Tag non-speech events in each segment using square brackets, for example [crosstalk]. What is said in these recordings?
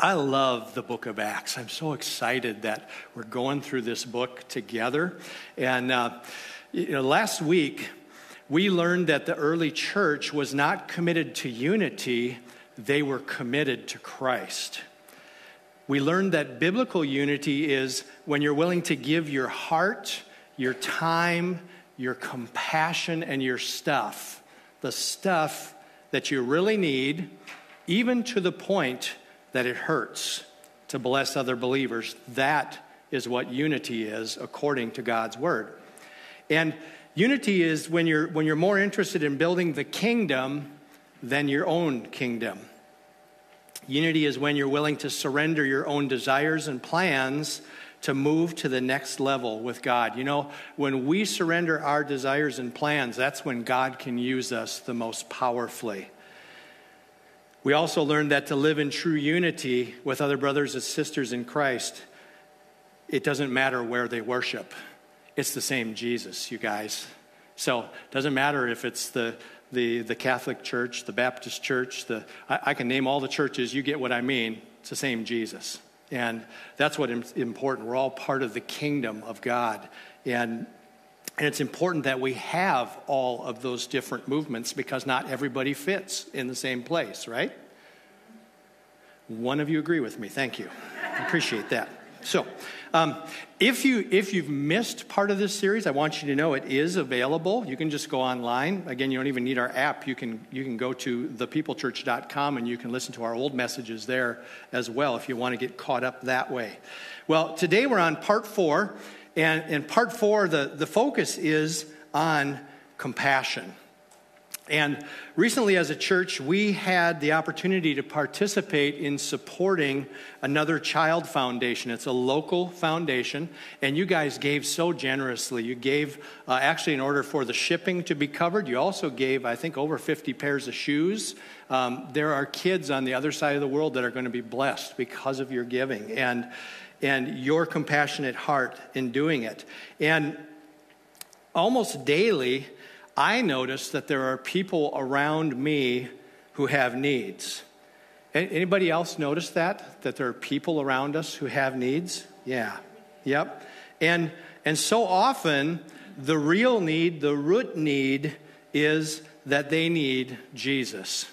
I love the book of Acts. I'm so excited that we're going through this book together. And uh, you know, last week, we learned that the early church was not committed to unity, they were committed to Christ. We learned that biblical unity is when you're willing to give your heart, your time, your compassion, and your stuff, the stuff that you really need, even to the point that it hurts to bless other believers. That is what unity is according to God's word. And unity is when you're, when you're more interested in building the kingdom than your own kingdom. Unity is when you're willing to surrender your own desires and plans to move to the next level with God. You know, when we surrender our desires and plans, that's when God can use us the most powerfully. We also learned that to live in true unity with other brothers and sisters in Christ, it doesn't matter where they worship. It's the same Jesus, you guys. So it doesn't matter if it's the, the, the Catholic Church, the Baptist Church, the, I, I can name all the churches, you get what I mean. It's the same Jesus. And that's what is important. We're all part of the kingdom of God. And and it's important that we have all of those different movements because not everybody fits in the same place, right? One of you agree with me. Thank you. Appreciate that. So, um, if, you, if you've missed part of this series, I want you to know it is available. You can just go online. Again, you don't even need our app. You can, you can go to thepeoplechurch.com and you can listen to our old messages there as well if you want to get caught up that way. Well, today we're on part four. And in part four, the, the focus is on compassion. And recently, as a church, we had the opportunity to participate in supporting another child foundation. It's a local foundation, and you guys gave so generously. You gave, uh, actually, in order for the shipping to be covered, you also gave, I think, over 50 pairs of shoes. Um, there are kids on the other side of the world that are going to be blessed because of your giving. And and your compassionate heart in doing it. And almost daily, I notice that there are people around me who have needs. Anybody else notice that? That there are people around us who have needs? Yeah. Yep. And and so often the real need, the root need is that they need Jesus.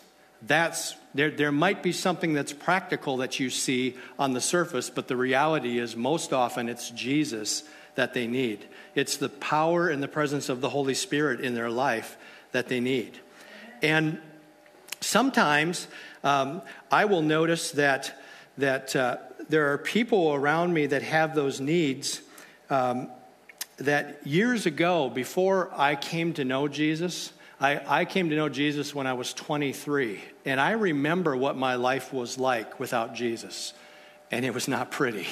That's there, there might be something that's practical that you see on the surface, but the reality is most often it's Jesus that they need. It's the power and the presence of the Holy Spirit in their life that they need. And sometimes um, I will notice that, that uh, there are people around me that have those needs um, that years ago, before I came to know Jesus, I, I came to know Jesus when I was 23, and I remember what my life was like without Jesus, and it was not pretty.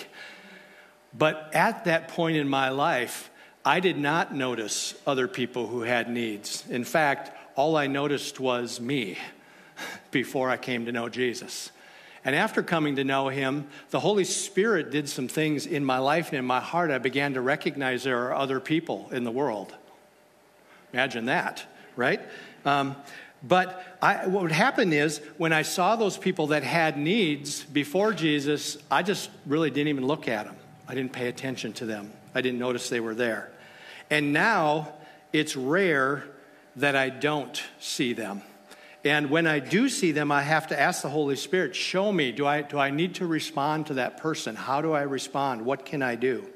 But at that point in my life, I did not notice other people who had needs. In fact, all I noticed was me [laughs] before I came to know Jesus. And after coming to know him, the Holy Spirit did some things in my life and in my heart. I began to recognize there are other people in the world. Imagine that right? Um, but I, what would happen is when I saw those people that had needs before Jesus, I just really didn't even look at them. I didn't pay attention to them. I didn't notice they were there. And now it's rare that I don't see them. And when I do see them, I have to ask the Holy Spirit, show me, do I, do I need to respond to that person? How do I respond? What can I do?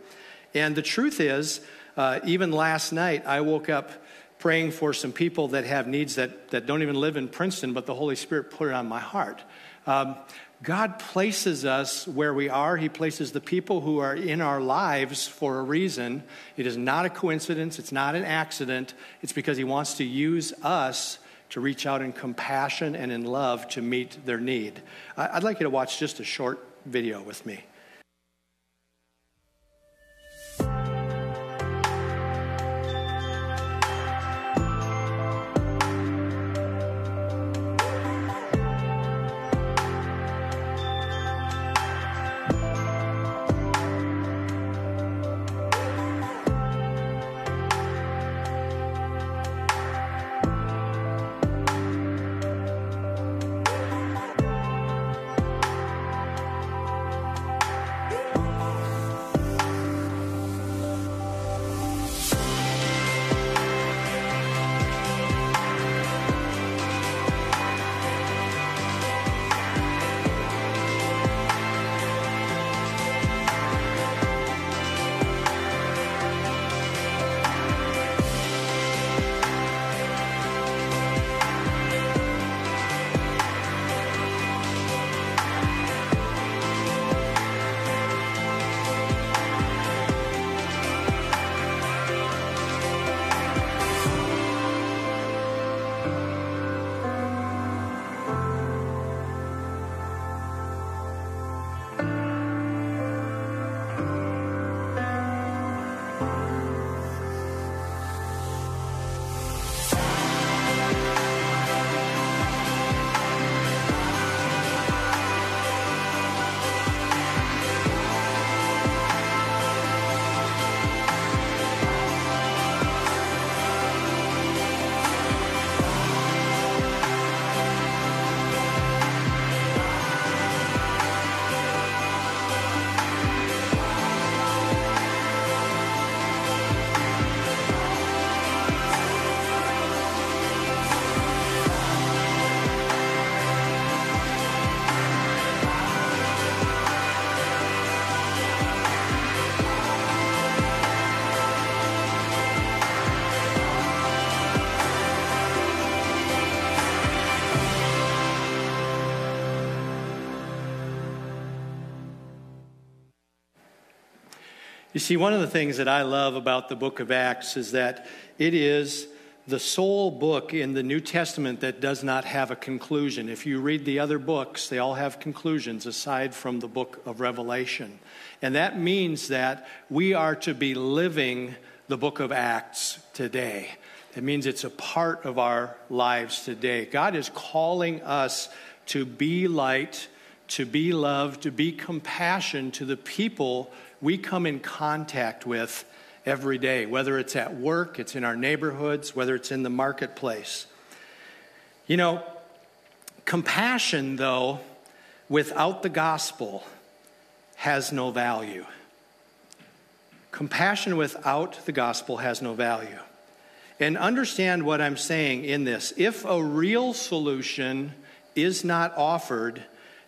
And the truth is, uh, even last night, I woke up praying for some people that have needs that, that don't even live in Princeton, but the Holy Spirit put it on my heart. Um, God places us where we are. He places the people who are in our lives for a reason. It is not a coincidence, it's not an accident. It's because He wants to use us to reach out in compassion and in love to meet their need. I'd like you to watch just a short video with me. You see, one of the things that I love about the book of Acts is that it is the sole book in the New Testament that does not have a conclusion. If you read the other books, they all have conclusions aside from the book of Revelation. And that means that we are to be living the book of Acts today. It means it's a part of our lives today. God is calling us to be light, to be love, to be compassion to the people we come in contact with every day, whether it's at work, it's in our neighborhoods, whether it's in the marketplace. You know, compassion, though, without the gospel has no value. Compassion without the gospel has no value. And understand what I'm saying in this. If a real solution is not offered,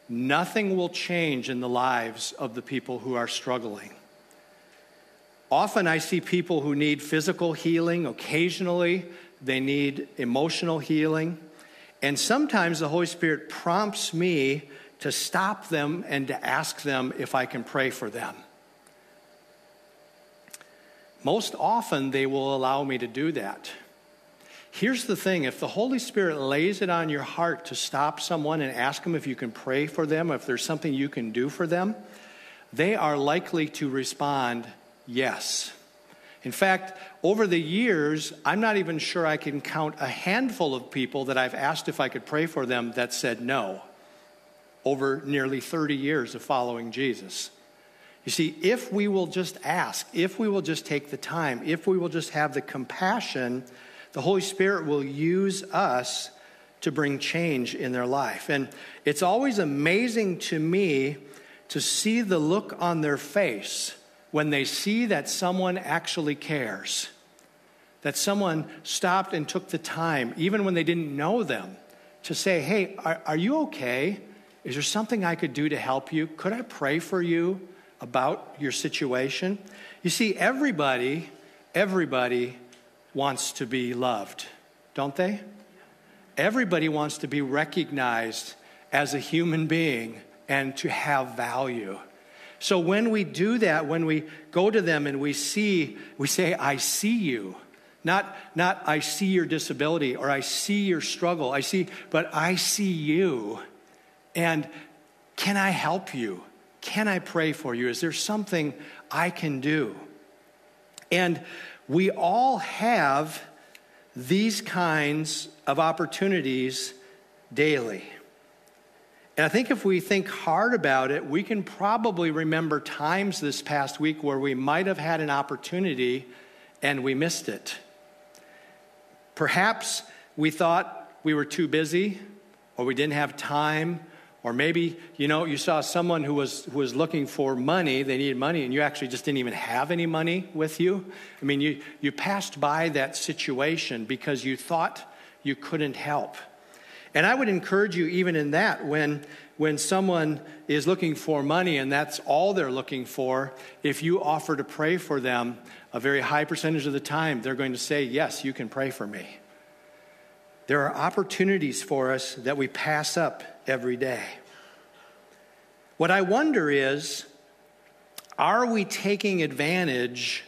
nothing will change in the lives of the people who are struggling. Often I see people who need physical healing, occasionally, they need emotional healing. And sometimes the Holy Spirit prompts me to stop them and to ask them if I can pray for them. Most often, they will allow me to do that. Here's the thing if the Holy Spirit lays it on your heart to stop someone and ask them if you can pray for them, if there's something you can do for them, they are likely to respond yes. In fact, over the years, I'm not even sure I can count a handful of people that I've asked if I could pray for them that said no over nearly 30 years of following Jesus. You see, if we will just ask, if we will just take the time, if we will just have the compassion, the Holy Spirit will use us to bring change in their life. And it's always amazing to me to see the look on their face when they see that someone actually cares, that someone stopped and took the time, even when they didn't know them, to say, Hey, are, are, you okay? Is there something I could do to help you? Could I pray for you about your situation? You see, everybody, everybody wants to be loved, don't they? Everybody wants to be recognized as a human being and to have value. So when we do that, when we go to them and we see, we say, I see you. Not, not I see your disability or I see your struggle. I see, but I see you. And can I help you? Can I pray for you? Is there something I can do? And we all have these kinds of opportunities daily. And I think if we think hard about it, we can probably remember times this past week where we might have had an opportunity and we missed it. Perhaps we thought we were too busy or we didn't have time or maybe you know you saw someone who was who was looking for money they needed money and you actually just didn't even have any money with you i mean you you passed by that situation because you thought you couldn't help and I would encourage you, even in that, when, when someone is looking for money and that's all they're looking for, if you offer to pray for them, a very high percentage of the time, they're going to say, Yes, you can pray for me. There are opportunities for us that we pass up every day. What I wonder is, are we taking advantage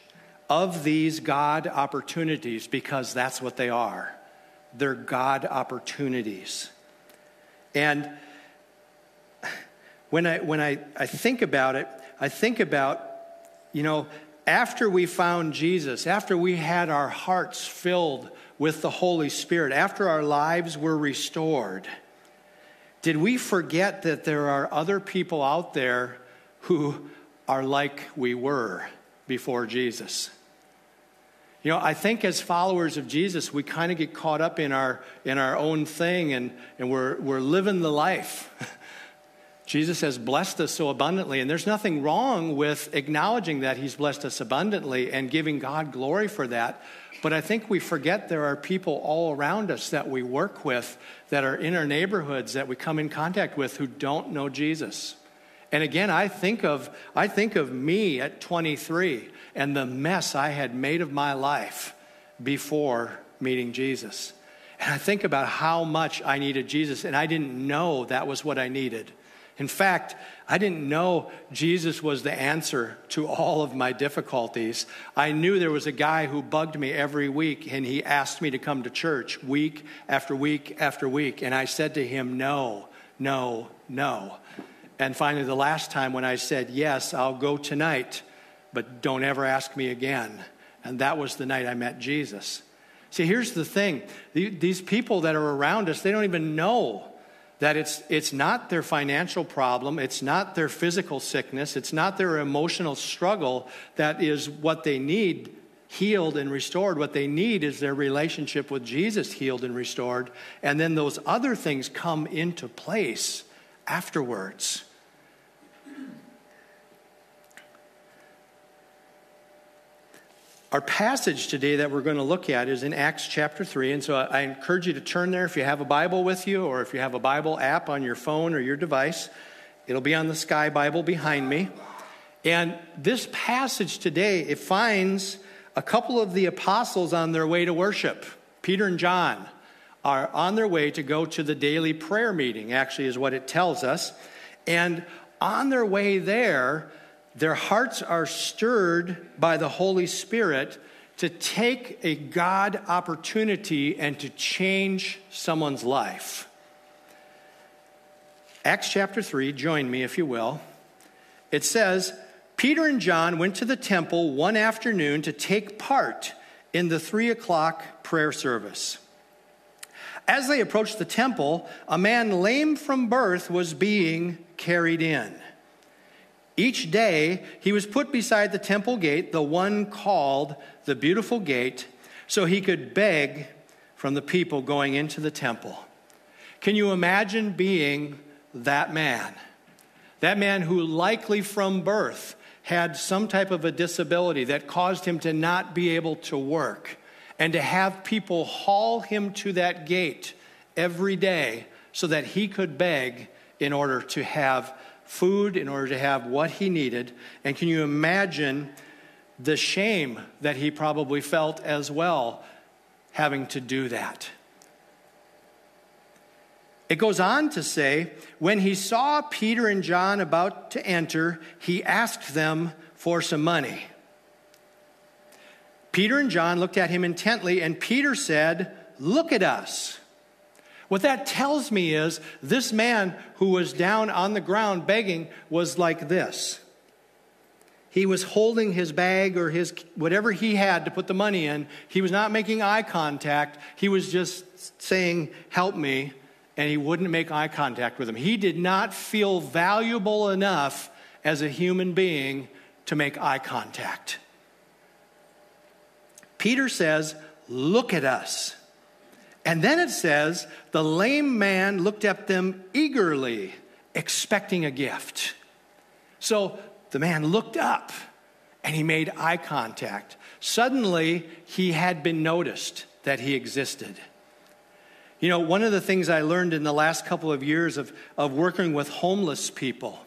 of these God opportunities because that's what they are? They're God opportunities. And when I, when I, I think about it, I think about, you know, after we found Jesus, after we had our hearts filled with the Holy Spirit, after our lives were restored, did we forget that there are other people out there who are like we were before Jesus? You know, I think as followers of Jesus, we kind of get caught up in our, in our own thing and, and we're, we're living the life. Jesus has blessed us so abundantly, and there's nothing wrong with acknowledging that He's blessed us abundantly and giving God glory for that. But I think we forget there are people all around us that we work with, that are in our neighborhoods, that we come in contact with who don't know Jesus. And again, I think of, I think of me at 23 and the mess I had made of my life before meeting Jesus. And I think about how much I needed Jesus, and I didn't know that was what I needed In fact, I didn't know Jesus was the answer to all of my difficulties. I knew there was a guy who bugged me every week and he asked me to come to church week after week after week. And I said to him, no, no, no. And finally, the last time when I said, yes, I'll go tonight, but don't ever ask me again. And that was the night I met Jesus. See, here's the thing these people that are around us, they don't even know that it's, it's not their financial problem, it's not their physical sickness, it's not their emotional struggle that is what they need healed and restored. What they need is their relationship with Jesus healed and restored. And then those other things come into place afterwards. Our passage today that we're going to look at is in Acts chapter 3. And so I encourage you to turn there if you have a Bible with you or if you have a Bible app on your phone or your device. It'll be on the Sky Bible behind me. And this passage today, it finds a couple of the apostles on their way to worship. Peter and John are on their way to go to the daily prayer meeting, actually, is what it tells us. And on their way there, their hearts are stirred by the Holy Spirit to take a God opportunity and to change someone's life. Acts chapter 3, join me if you will. It says, Peter and John went to the temple one afternoon to take part in the three o'clock prayer service. As they approached the temple, a man lame from birth was being carried in. Each day, he was put beside the temple gate, the one called the Beautiful Gate, so he could beg from the people going into the temple. Can you imagine being that man? That man who, likely from birth, had some type of a disability that caused him to not be able to work, and to have people haul him to that gate every day so that he could beg in order to have food in order to have what he needed. And can you imagine the shame that he probably felt as well having to do that? It goes on to say, when he saw Peter and John about to enter, he asked them for some money. Peter and John looked at him intently, and Peter said, Look at us. What that tells me is this man who was down on the ground begging was like this. He was holding his bag or his whatever he had to put the money in. He was not making eye contact. He was just saying, "Help me." And he wouldn't make eye contact with him. He did not feel valuable enough as a human being to make eye contact. Peter says, Look at us. And then it says, the lame man looked at them eagerly, expecting a gift. So the man looked up and he made eye contact. Suddenly, he had been noticed that he existed. You know, one of the things I learned in the last couple of years of, of working with homeless people,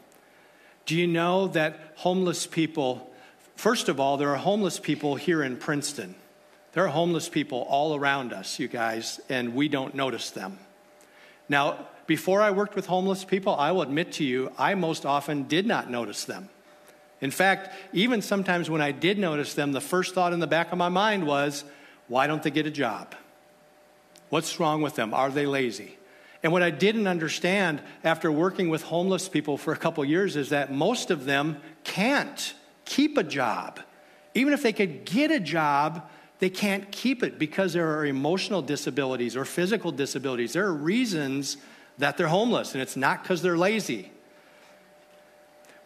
do you know that homeless people, first of all, there are homeless people here in Princeton. There are homeless people all around us, you guys, and we don't notice them. Now, before I worked with homeless people, I will admit to you, I most often did not notice them. In fact, even sometimes when I did notice them, the first thought in the back of my mind was, why don't they get a job? What's wrong with them? Are they lazy? And what I didn't understand after working with homeless people for a couple years is that most of them can't keep a job. Even if they could get a job, they can't keep it because there are emotional disabilities or physical disabilities. There are reasons that they're homeless, and it's not because they're lazy.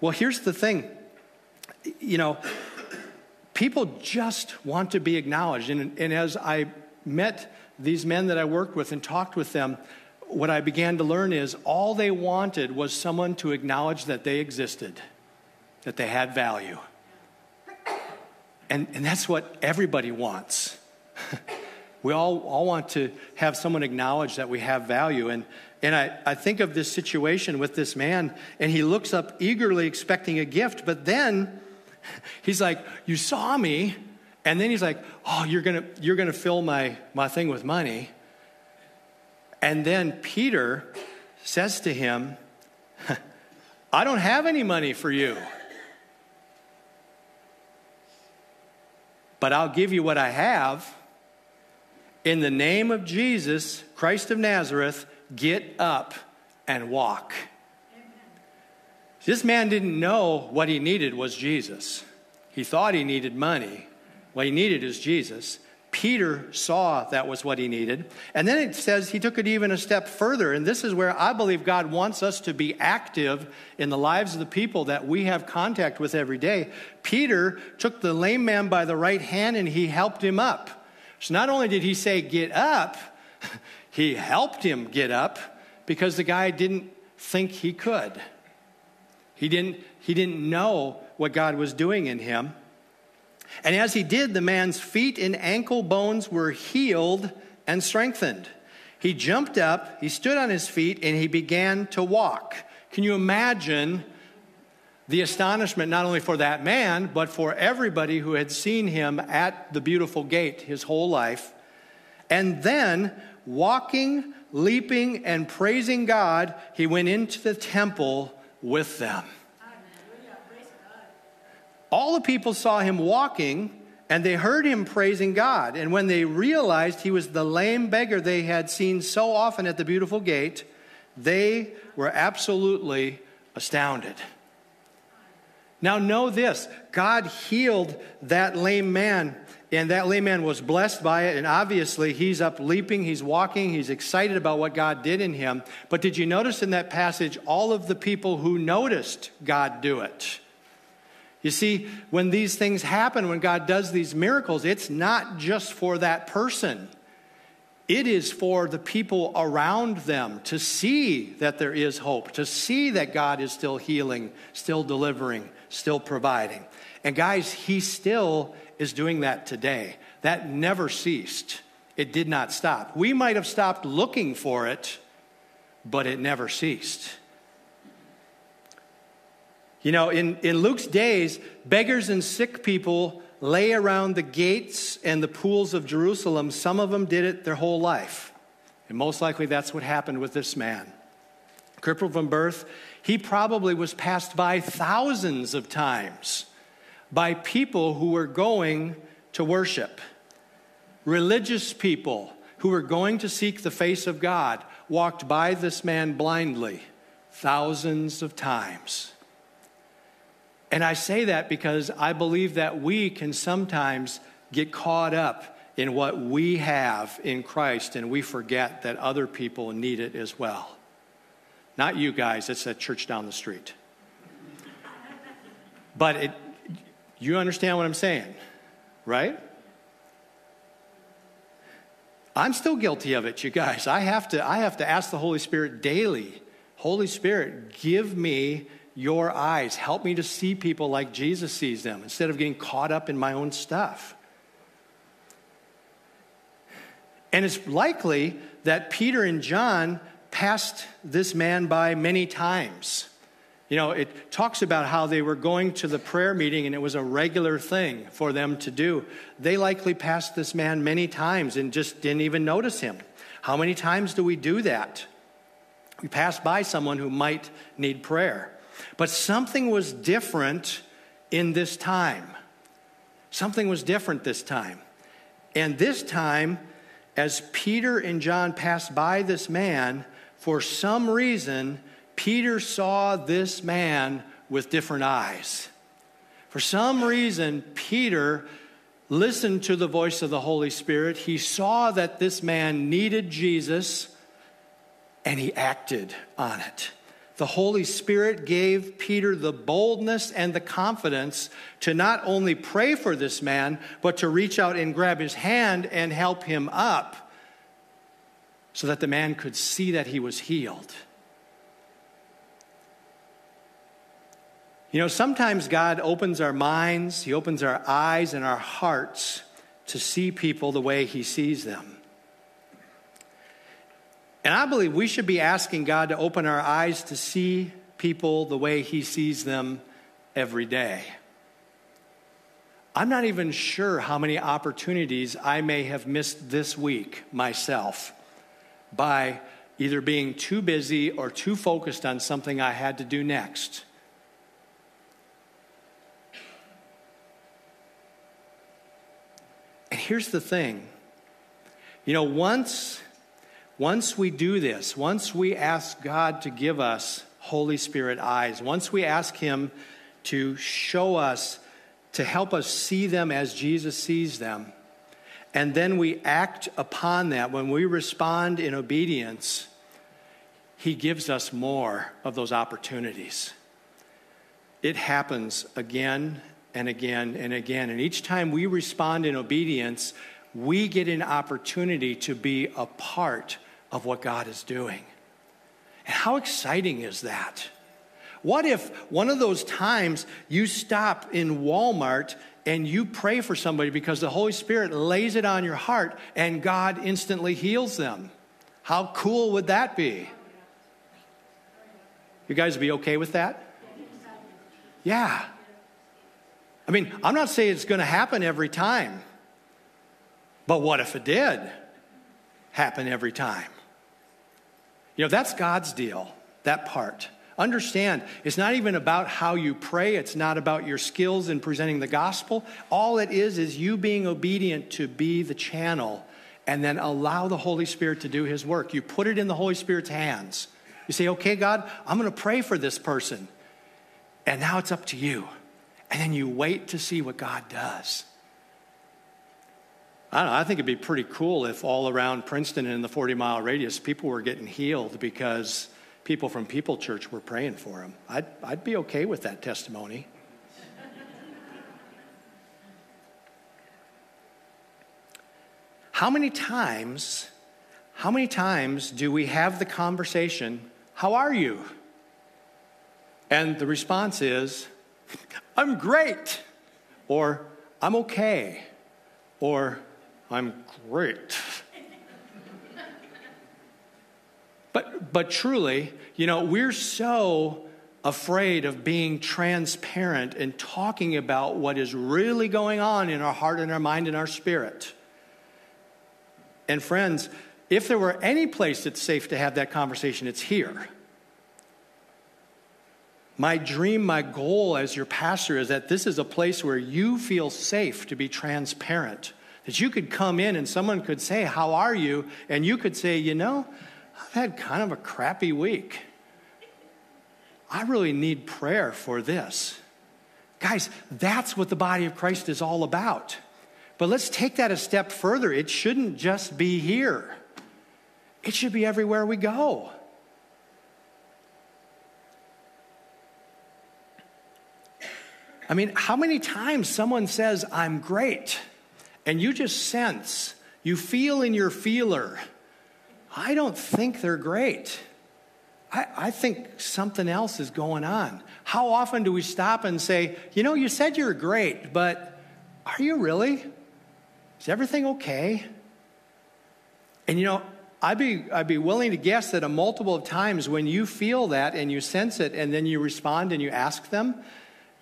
Well, here's the thing you know, people just want to be acknowledged. And, and as I met these men that I worked with and talked with them, what I began to learn is all they wanted was someone to acknowledge that they existed, that they had value. And, and that's what everybody wants. [laughs] we all, all want to have someone acknowledge that we have value. And, and I, I think of this situation with this man, and he looks up eagerly expecting a gift, but then [laughs] he's like, You saw me. And then he's like, Oh, you're going to you're to fill my, my thing with money. And then Peter says to him, [laughs] I don't have any money for you. But I'll give you what I have. In the name of Jesus, Christ of Nazareth, get up and walk. Amen. This man didn't know what he needed was Jesus. He thought he needed money. What he needed is Jesus. Peter saw that was what he needed. And then it says he took it even a step further. And this is where I believe God wants us to be active in the lives of the people that we have contact with every day. Peter took the lame man by the right hand and he helped him up. So not only did he say, Get up, [laughs] he helped him get up because the guy didn't think he could. He didn't, he didn't know what God was doing in him. And as he did, the man's feet and ankle bones were healed and strengthened. He jumped up, he stood on his feet, and he began to walk. Can you imagine the astonishment not only for that man, but for everybody who had seen him at the beautiful gate his whole life? And then, walking, leaping, and praising God, he went into the temple with them. All the people saw him walking and they heard him praising God. And when they realized he was the lame beggar they had seen so often at the beautiful gate, they were absolutely astounded. Now, know this God healed that lame man, and that lame man was blessed by it. And obviously, he's up leaping, he's walking, he's excited about what God did in him. But did you notice in that passage all of the people who noticed God do it? You see, when these things happen, when God does these miracles, it's not just for that person. It is for the people around them to see that there is hope, to see that God is still healing, still delivering, still providing. And guys, He still is doing that today. That never ceased, it did not stop. We might have stopped looking for it, but it never ceased. You know, in, in Luke's days, beggars and sick people lay around the gates and the pools of Jerusalem. Some of them did it their whole life. And most likely that's what happened with this man. Crippled from birth, he probably was passed by thousands of times by people who were going to worship. Religious people who were going to seek the face of God walked by this man blindly thousands of times. And I say that because I believe that we can sometimes get caught up in what we have in Christ and we forget that other people need it as well. Not you guys, it's that church down the street. But it, you understand what I'm saying, right? I'm still guilty of it, you guys. I have to, I have to ask the Holy Spirit daily Holy Spirit, give me your eyes. Help me to see people like Jesus sees them instead of getting caught up in my own stuff. And it's likely that Peter and John passed this man by many times. You know, it talks about how they were going to the prayer meeting and it was a regular thing for them to do. They likely passed this man many times and just didn't even notice him. How many times do we do that? We pass by someone who might need prayer. But something was different in this time. Something was different this time. And this time, as Peter and John passed by this man, for some reason, Peter saw this man with different eyes. For some reason, Peter listened to the voice of the Holy Spirit. He saw that this man needed Jesus, and he acted on it the Holy Spirit gave Peter the boldness and the confidence to not only pray for this man, but to reach out and grab his hand and help him up so that the man could see that he was healed. You know, sometimes God opens our minds, He opens our eyes and our hearts to see people the way He sees them. And I believe we should be asking God to open our eyes to see people the way He sees them every day. I'm not even sure how many opportunities I may have missed this week myself by either being too busy or too focused on something I had to do next. And here's the thing you know, once, once we do this, once we ask God to give us Holy Spirit eyes, once we ask Him to show us, to help us see them as Jesus sees them, and then we act upon that, when we respond in obedience, He gives us more of those opportunities. It happens again and again and again. And each time we respond in obedience, we get an opportunity to be a part of what God is doing. And how exciting is that? What if one of those times you stop in Walmart and you pray for somebody because the Holy Spirit lays it on your heart and God instantly heals them? How cool would that be? You guys be okay with that? Yeah. I mean, I'm not saying it's going to happen every time, but what if it did happen every time? You know, that's God's deal, that part. Understand, it's not even about how you pray, it's not about your skills in presenting the gospel. All it is is you being obedient to be the channel and then allow the Holy Spirit to do his work. You put it in the Holy Spirit's hands. You say, okay, God, I'm going to pray for this person. And now it's up to you. And then you wait to see what God does. I know, I think it'd be pretty cool if all around Princeton and in the 40 mile radius, people were getting healed because people from People Church were praying for them. I'd, I'd be okay with that testimony. how many times, how many times do we have the conversation, How are you? And the response is, I'm great, or I'm okay, or I'm great. But, but truly, you know, we're so afraid of being transparent and talking about what is really going on in our heart and our mind and our spirit. And friends, if there were any place that's safe to have that conversation, it's here. My dream, my goal as your pastor is that this is a place where you feel safe to be transparent. That you could come in and someone could say, How are you? And you could say, You know, I've had kind of a crappy week. I really need prayer for this. Guys, that's what the body of Christ is all about. But let's take that a step further. It shouldn't just be here, it should be everywhere we go. I mean, how many times someone says, I'm great, and you just sense, you feel in your feeler, I don't think they're great. I, I, think something else is going on. How often do we stop and say, you know, you said you're great, but are you really? Is everything okay? And you know, I'd be, I'd be willing to guess that a multiple of times when you feel that and you sense it and then you respond and you ask them,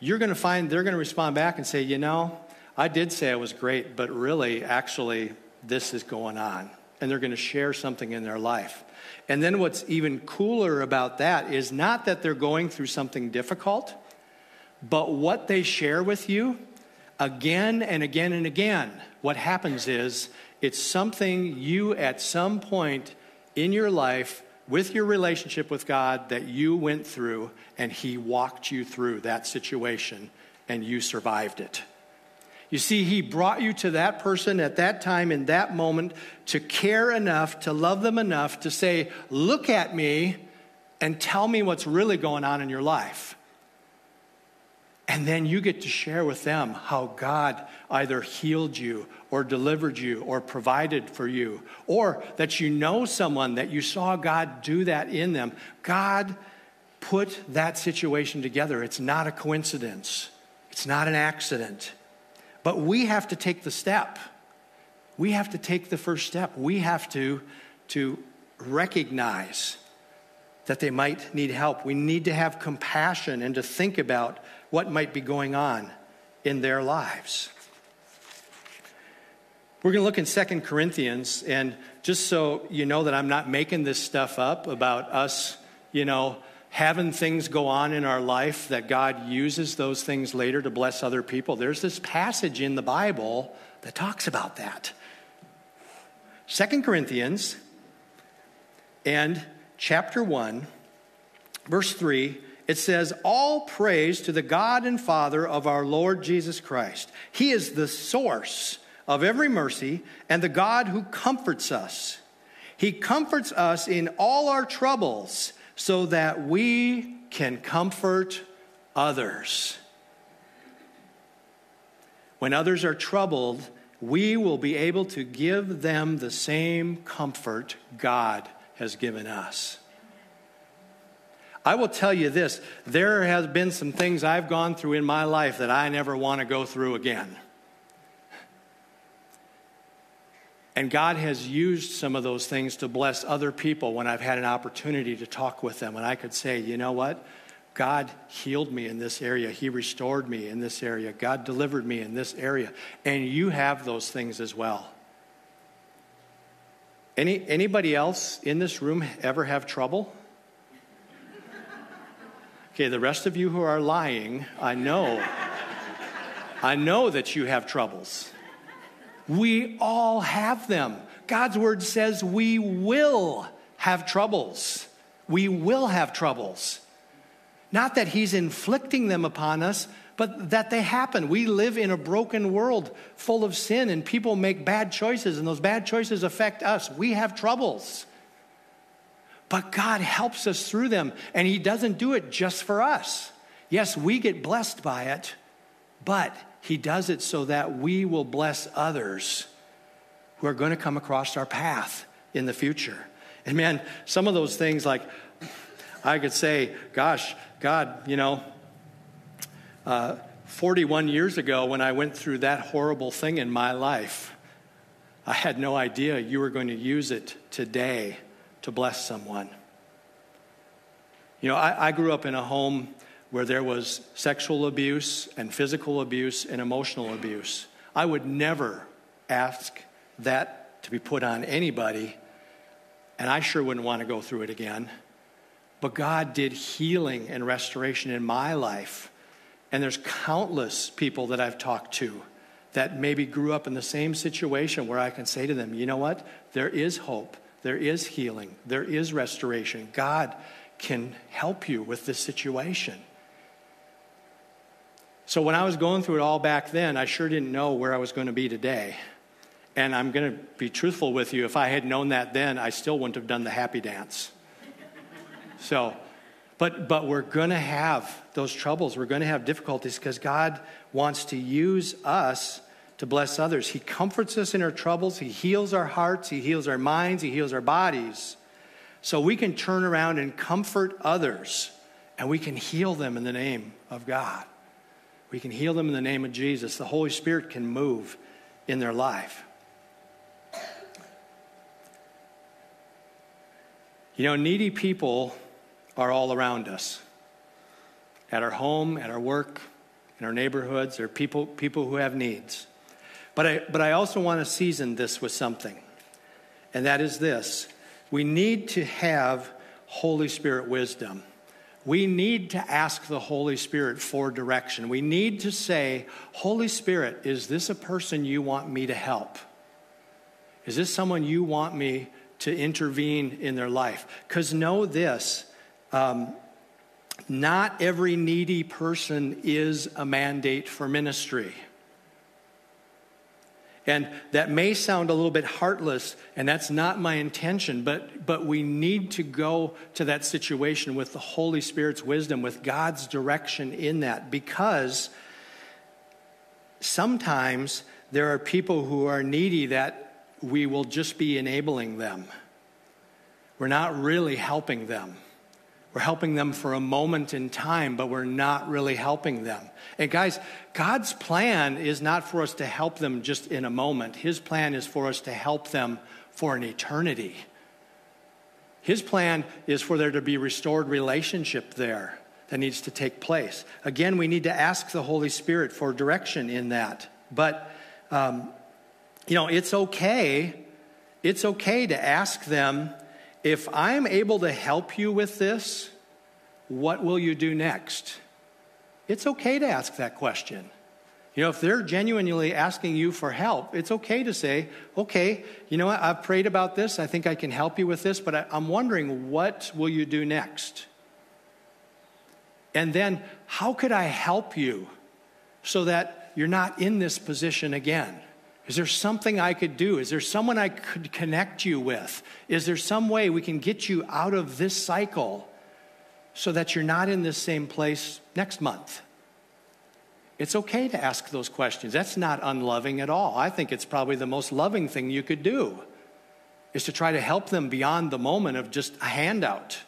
you're going to find they're going to respond back and say, you know, I did say I was great, but really, actually, this is going on. And they're going to share something in their life. And then what's even cooler about that is not that they're going through something difficult, but what they share with you again and again and again. What happens is it's something you at some point in your life with your relationship with God that you went through and He walked you through that situation and you survived it. You see, He brought you to that person at that time, in that moment, to care enough, to love them enough to say, Look at me and tell me what's really going on in your life. And then you get to share with them how God either healed you or delivered you or provided for you, or that you know someone that you saw God do that in them. God put that situation together. It's not a coincidence, it's not an accident. But we have to take the step. We have to take the first step. We have to, to recognize that they might need help. We need to have compassion and to think about what might be going on in their lives. We're going to look in Second Corinthians, and just so you know that I'm not making this stuff up about us, you know, having things go on in our life that God uses those things later to bless other people. There's this passage in the Bible that talks about that. Second Corinthians and chapter 1, verse 3, it says, All praise to the God and Father of our Lord Jesus Christ. He is the source of every mercy and the God who comforts us. He comforts us in all our troubles so that we can comfort others. When others are troubled, we will be able to give them the same comfort God has given us. I will tell you this there has been some things I've gone through in my life that I never want to go through again. And God has used some of those things to bless other people when I've had an opportunity to talk with them. And I could say, you know what? God healed me in this area. He restored me in this area. God delivered me in this area. And you have those things as well. Any, anybody else in this room ever have trouble? Okay, the rest of you who are lying, I know. I know that you have troubles. We all have them. God's word says we will have troubles. We will have troubles. Not that He's inflicting them upon us, but that they happen. We live in a broken world full of sin, and people make bad choices, and those bad choices affect us. We have troubles. But God helps us through them, and He doesn't do it just for us. Yes, we get blessed by it, but he does it so that we will bless others who are going to come across our path in the future. And man, some of those things, like I could say, gosh, God, you know, uh, 41 years ago when I went through that horrible thing in my life, I had no idea you were going to use it today to bless someone. You know, I, I grew up in a home where there was sexual abuse and physical abuse and emotional abuse. I would never ask that to be put on anybody, and I sure wouldn't want to go through it again. But God did healing and restoration in my life. And there's countless people that I've talked to that maybe grew up in the same situation where I can say to them, you know what? There is hope, there is healing, there is restoration. God can help you with this situation. So when I was going through it all back then, I sure didn't know where I was going to be today. And I'm going to be truthful with you. If I had known that then, I still wouldn't have done the happy dance. So, but, but we're going to have those troubles. We're going to have difficulties because God wants to use us to bless others. He comforts us in our troubles. He heals our hearts. He heals our minds. He heals our bodies. So we can turn around and comfort others and we can heal them in the name of God. We can heal them in the name of Jesus. The Holy Spirit can move in their life. You know, needy people are all around us. At our home, at our work, in our neighborhoods, there are people, people who have needs. But I, but I also want to season this with something, and that is this we need to have Holy Spirit wisdom we need to ask the Holy Spirit for direction. We need to say, Holy Spirit, is this a person you want me to help? Is this someone you want me to intervene in their life? Because know this um, not every needy person is a mandate for ministry. And that may sound a little bit heartless, and that's not my intention, but, but we need to go to that situation with the Holy Spirit's wisdom, with God's direction in that, because sometimes there are people who are needy that we will just be enabling them. We're not really helping them. We're helping them for a moment in time, but we're not really helping them. And guys, God's plan is not for us to help them just in a moment. His plan is for us to help them for an eternity. His plan is for there to be restored relationship there that needs to take place. Again, we need to ask the Holy Spirit for direction in that. But um, you know, it's okay. It's okay to ask them, if I'm able to help you with this, what will you do next? It's okay to ask that question. You know, if they're genuinely asking you for help, it's okay to say, okay, you know what, I've prayed about this. I think I can help you with this, but I, am wondering, what will you do next? And then, how could I help you so that you're not in this position again? Is there something I could do? Is there someone I could connect you with? Is there some way we can get you out of this cycle so that you're not in this same place next month? It's okay to ask those questions. That's not unloving at all. I think it's probably the most loving thing you could do is to try to help them beyond the moment of just a handout.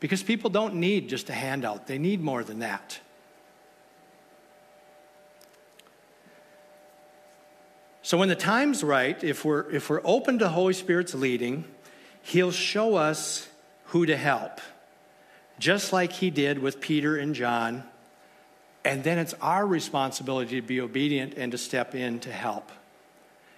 Because people don't need just a handout, they need more than that. So when the time's right, if we're, if we're open to Holy Spirit's leading, He'll show us who to help, just like He did with Peter and John. And then it's our responsibility to be obedient and to step in to help.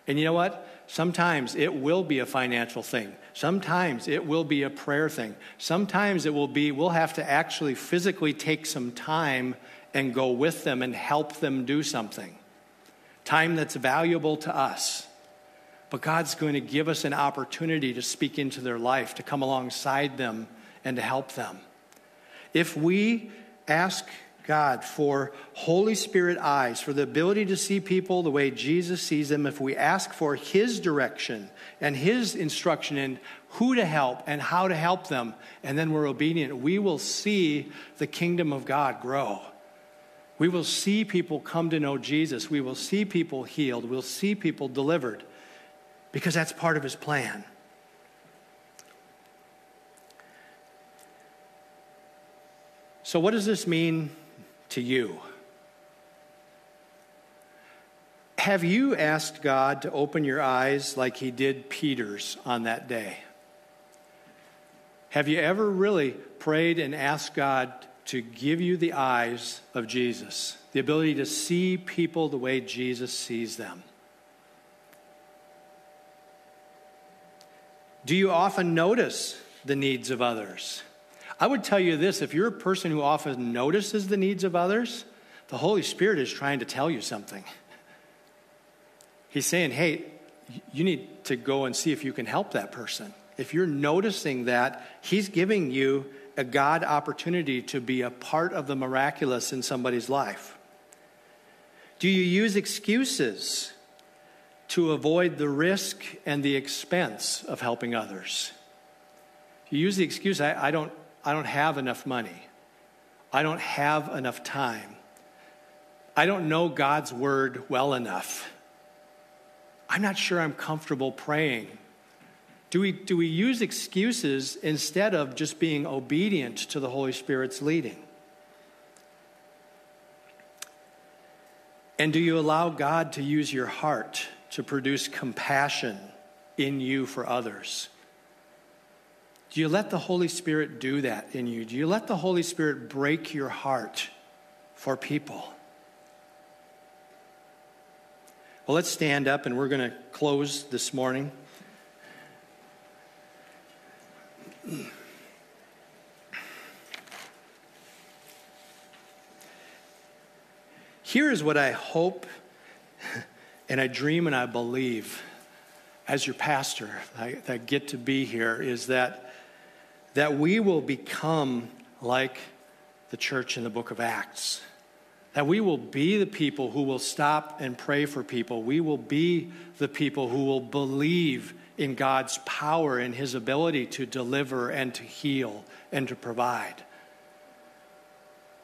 And you know what? Sometimes it will be a financial thing. Sometimes it will be a prayer thing. Sometimes it will be, we'll have to actually physically take some time and go with them and help them do something time that's valuable to us. But God's going to give us an opportunity to speak into their life, to come alongside them, and to help them. If we ask God for Holy Spirit eyes, for the ability to see people the way Jesus sees them, if we ask for His direction and His instruction in who to help and how to help them, and then we're obedient, we will see the kingdom of God grow. We will see people come to know Jesus. We will see people healed. We'll see people delivered because that's part of his plan. So, what does this mean to you? Have you asked God to open your eyes like he did Peter's on that day? Have you ever really prayed and asked God to give you the eyes of Jesus, the ability to see people the way Jesus sees them. Do you often notice the needs of others? I would tell you this if you're a person who often notices the needs of others, the Holy Spirit is trying to tell you something. He's saying, hey, you need to go and see if you can help that person. If you're noticing that, He's giving you a God opportunity to be a part of the miraculous in somebody's life? Do you use excuses to avoid the risk and the expense of helping others? You use the excuse, I, I, don't, I don't have enough money. I don't have enough time. I don't know God's word well enough. I'm not sure I'm comfortable praying do we, do we use excuses instead of just being obedient to the Holy Spirit's leading? And do you allow God to use your heart to produce compassion in you for others? Do you let the Holy Spirit do that in you? Do you let the Holy Spirit break your heart for people? Well, let's stand up and we're going to close this morning. [clears throat] Here is what I hope [laughs] and I dream and I believe as your pastor that I get to be here is that, that we will become like the church in the book of Acts. That we will be the people who will stop and pray for people. We will be the people who will believe in God's power and his ability to deliver and to heal and to provide.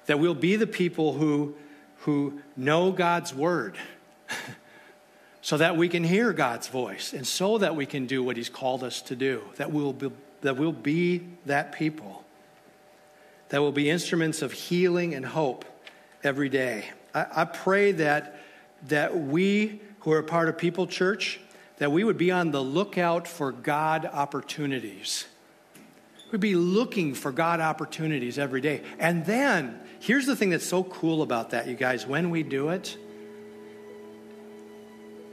That we'll be the people who, who know God's word [laughs] so that we can hear God's voice and so that we can do what he's called us to do. That we'll be, that we'll be that people. That will be instruments of healing and hope every day. I, I pray that, that we who are part of People Church that we would be on the lookout for God opportunities. We'd be looking for God opportunities every day. And then, here's the thing that's so cool about that, you guys, when we do it,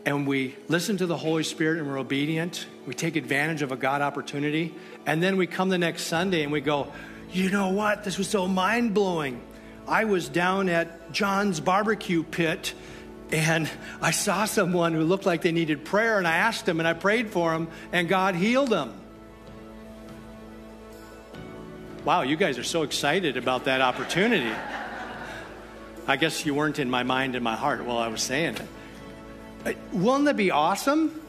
and we listen to the Holy Spirit and we're obedient, we take advantage of a God opportunity, and then we come the next Sunday and we go, you know what? This was so mind blowing. I was down at John's barbecue pit and I saw someone who looked like they needed prayer, and I asked them and I prayed for them, and God healed them. Wow, you guys are so excited about that opportunity. I guess you weren't in my mind and my heart while I was saying it. Uh, wouldn't that be awesome?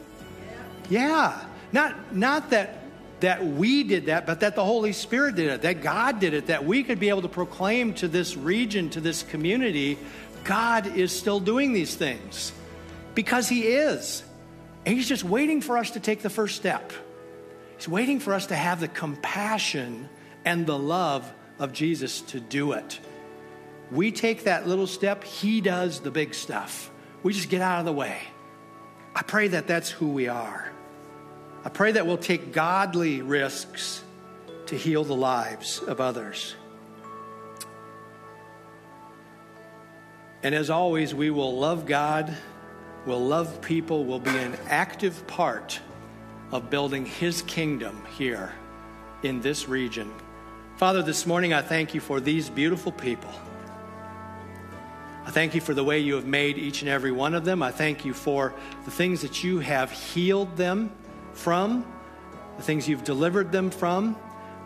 Yeah. Not, not that, that we did that, but that the Holy Spirit did it, that God did it, that we could be able to proclaim to this region, to this community, God is still doing these things because He is. And He's just waiting for us to take the first step. He's waiting for us to have the compassion and the love of Jesus to do it. We take that little step, He does the big stuff. We just get out of the way. I pray that that's who we are. I pray that we'll take godly risks to heal the lives of others. And as always, we will love God, we'll love people, we'll be an active part of building His kingdom here in this region. Father, this morning I thank you for these beautiful people. I thank you for the way you have made each and every one of them. I thank you for the things that you have healed them from, the things you've delivered them from.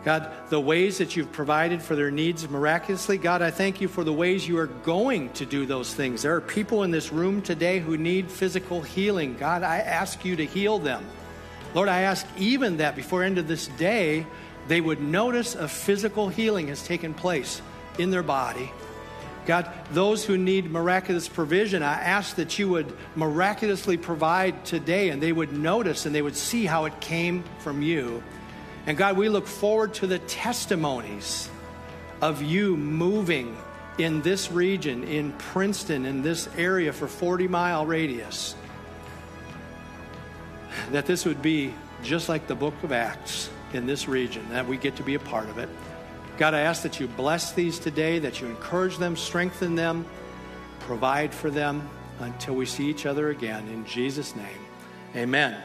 God, the ways that you've provided for their needs miraculously, God, I thank you for the ways you are going to do those things. There are people in this room today who need physical healing. God, I ask you to heal them. Lord, I ask even that before end of this day, they would notice a physical healing has taken place in their body. God, those who need miraculous provision, I ask that you would miraculously provide today and they would notice and they would see how it came from you. And God, we look forward to the testimonies of you moving in this region, in Princeton, in this area for 40 mile radius. That this would be just like the book of Acts in this region, that we get to be a part of it. God, I ask that you bless these today, that you encourage them, strengthen them, provide for them until we see each other again. In Jesus' name, amen.